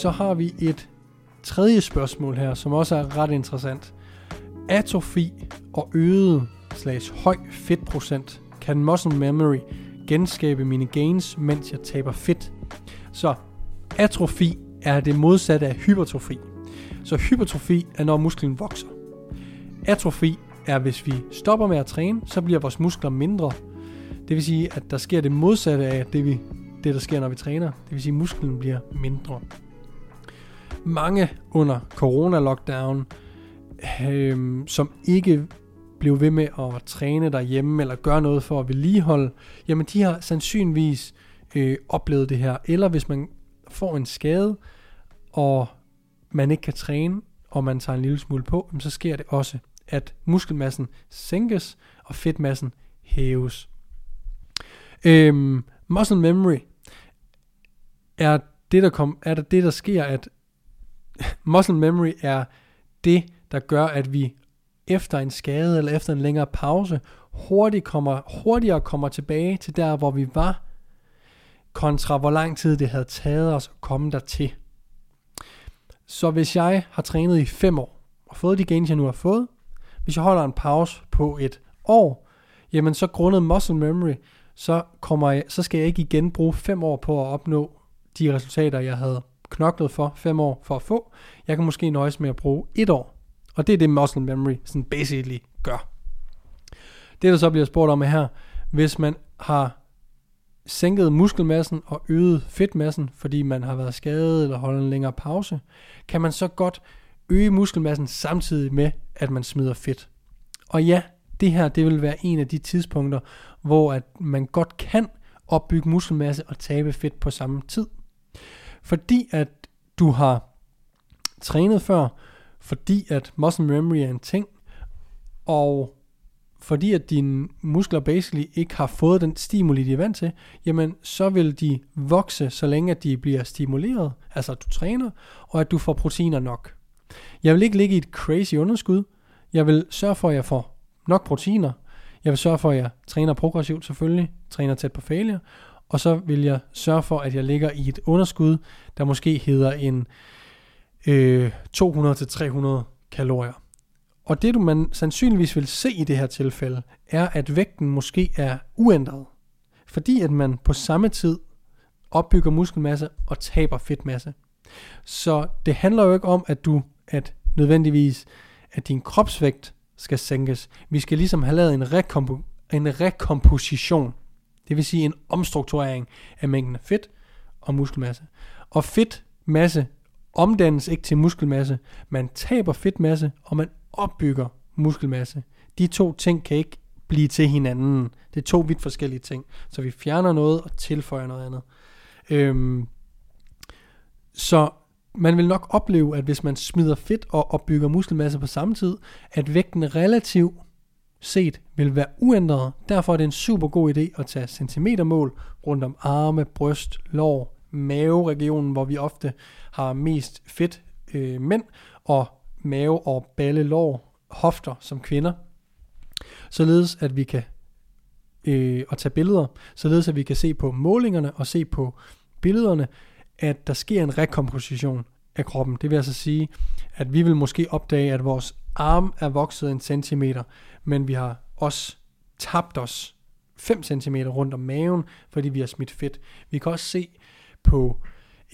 så har vi et tredje spørgsmål her, som også er ret interessant. Atrofi og øget slags høj fedtprocent kan muscle memory genskabe mine gains, mens jeg taber fedt. Så atrofi er det modsatte af hypertrofi. Så hypertrofi er, når musklen vokser. Atrofi er, hvis vi stopper med at træne, så bliver vores muskler mindre. Det vil sige, at der sker det modsatte af det, vi, det der sker, når vi træner. Det vil sige, at musklen bliver mindre. Mange under corona-lockdown, øh, som ikke blev ved med at træne derhjemme, eller gøre noget for at vedligeholde, jamen de har sandsynligvis øh, oplevet det her. Eller hvis man får en skade, og man ikke kan træne, og man tager en lille smule på, så sker det også, at muskelmassen sænkes, og fedtmassen hæves. Øhm, muscle memory er det, der, kom, er det, der sker, at muscle memory er det, der gør, at vi efter en skade eller efter en længere pause hurtigt kommer, hurtigere kommer tilbage til der, hvor vi var, kontra hvor lang tid det havde taget os at komme dertil. Så hvis jeg har trænet i 5 år, og fået de gains, jeg nu har fået, hvis jeg holder en pause på et år, jamen så grundet muscle memory, så, kommer jeg, så skal jeg ikke igen bruge 5 år på at opnå de resultater, jeg havde knoklet for 5 år for at få. Jeg kan måske nøjes med at bruge et år. Og det er det muscle memory sådan basically gør. Det der så bliver spurgt om er her, hvis man har sænket muskelmassen og øget fedtmassen, fordi man har været skadet eller holdt en længere pause, kan man så godt øge muskelmassen samtidig med, at man smider fedt. Og ja, det her det vil være en af de tidspunkter, hvor at man godt kan opbygge muskelmasse og tabe fedt på samme tid. Fordi at du har trænet før, fordi at muscle memory er en ting, og fordi at dine muskler basically ikke har fået den stimuli, de er vant til, jamen så vil de vokse, så længe at de bliver stimuleret, altså at du træner, og at du får proteiner nok. Jeg vil ikke ligge i et crazy underskud. Jeg vil sørge for, at jeg får nok proteiner. Jeg vil sørge for, at jeg træner progressivt selvfølgelig, træner tæt på failure, og så vil jeg sørge for, at jeg ligger i et underskud, der måske hedder en øh, 200-300 kalorier. Og det du man sandsynligvis vil se i det her tilfælde, er at vægten måske er uændret. Fordi at man på samme tid opbygger muskelmasse og taber fedtmasse. Så det handler jo ikke om, at du at nødvendigvis, at din kropsvægt skal sænkes. Vi skal ligesom have lavet en, rekompo- en rekomposition. Det vil sige en omstrukturering af mængden af fedt og muskelmasse. Og fedtmasse omdannes ikke til muskelmasse. Man taber fedtmasse, og man opbygger muskelmasse. De to ting kan ikke blive til hinanden. Det er to vidt forskellige ting. Så vi fjerner noget og tilføjer noget andet. Øhm, så man vil nok opleve, at hvis man smider fedt og opbygger muskelmasse på samme tid, at vægten relativt set vil være uændret. Derfor er det en super god idé at tage centimetermål rundt om arme, bryst, lår, maveregionen, hvor vi ofte har mest fedt øh, mænd, og mave og balle, lår, hofter som kvinder. Således at vi kan øh, og tage billeder, således at vi kan se på målingerne og se på billederne, at der sker en rekomposition af kroppen. Det vil altså sige, at vi vil måske opdage, at vores arm er vokset en centimeter, men vi har også tabt os 5 cm rundt om maven, fordi vi har smidt fedt. Vi kan også se på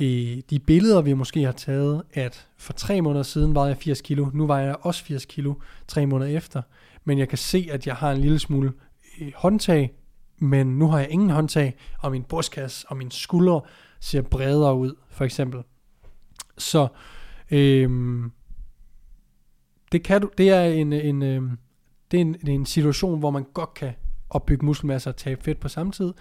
øh, de billeder, vi måske har taget, at for tre måneder siden vejede jeg 80 kilo, nu vejer jeg også 80 kilo tre måneder efter, men jeg kan se, at jeg har en lille smule øh, håndtag, men nu har jeg ingen håndtag, og min brystkasse og mine skuldre ser bredere ud, for eksempel. Så øhm, det, kan du, det er en, en, øhm, det er en, en situation, hvor man godt kan opbygge muskelmasse og tabe fedt på samme tid.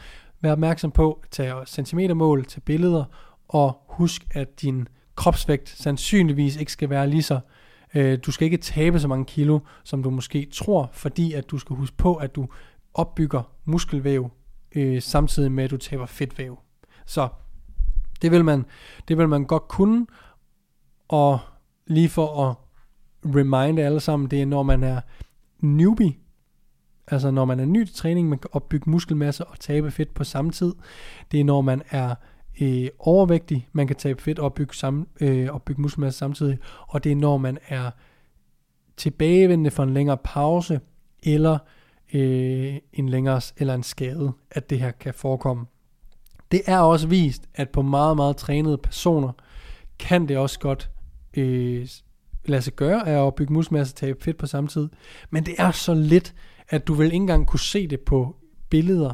Vær opmærksom på at tage centimetermål tag billeder, og husk, at din kropsvægt sandsynligvis ikke skal være lige så øh, du skal ikke tabe så mange kilo, som du måske tror, fordi at du skal huske på, at du opbygger muskelvæv, øh, samtidig med, at du taber fedtvæv. Så det vil man, det vil man godt kunne, og lige for at reminde alle sammen, det er når man er newbie, altså når man er ny til træning, man kan opbygge muskelmasse og tabe fedt på samme tid. Det er når man er øh, overvægtig, man kan tabe fedt og opbygge, sam, øh, og bygge muskelmasse samtidig, og det er når man er tilbagevendende for en længere pause, eller øh, en længere eller en skade, at det her kan forekomme. Det er også vist, at på meget, meget trænede personer, kan det også godt øh, lade sig gøre er at bygge muskelmasse og tabe fedt på samme tid. Men det er så lidt, at du vil ikke engang kunne se det på billeder,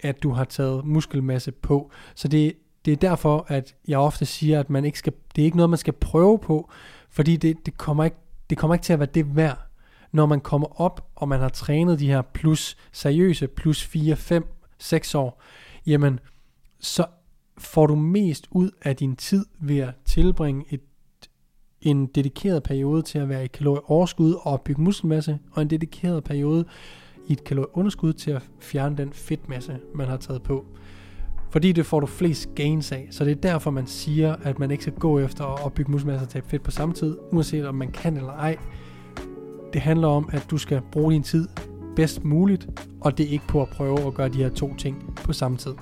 at du har taget muskelmasse på. Så det, det er derfor, at jeg ofte siger, at man ikke skal, det er ikke noget, man skal prøve på, fordi det, det, kommer ikke, det kommer ikke til at være det værd, når man kommer op, og man har trænet de her plus seriøse, plus 4, 5, 6 år, jamen, så får du mest ud af din tid ved at tilbringe et, en dedikeret periode til at være i kalorieoverskud og bygge muskelmasse, og en dedikeret periode i et kalorieunderskud til at fjerne den fedtmasse, man har taget på. Fordi det får du flest gains af. Så det er derfor, man siger, at man ikke skal gå efter at bygge muskelmasse og tabe fedt på samme tid, uanset om man kan eller ej. Det handler om, at du skal bruge din tid bedst muligt, og det er ikke på at prøve at gøre de her to ting på samme tid.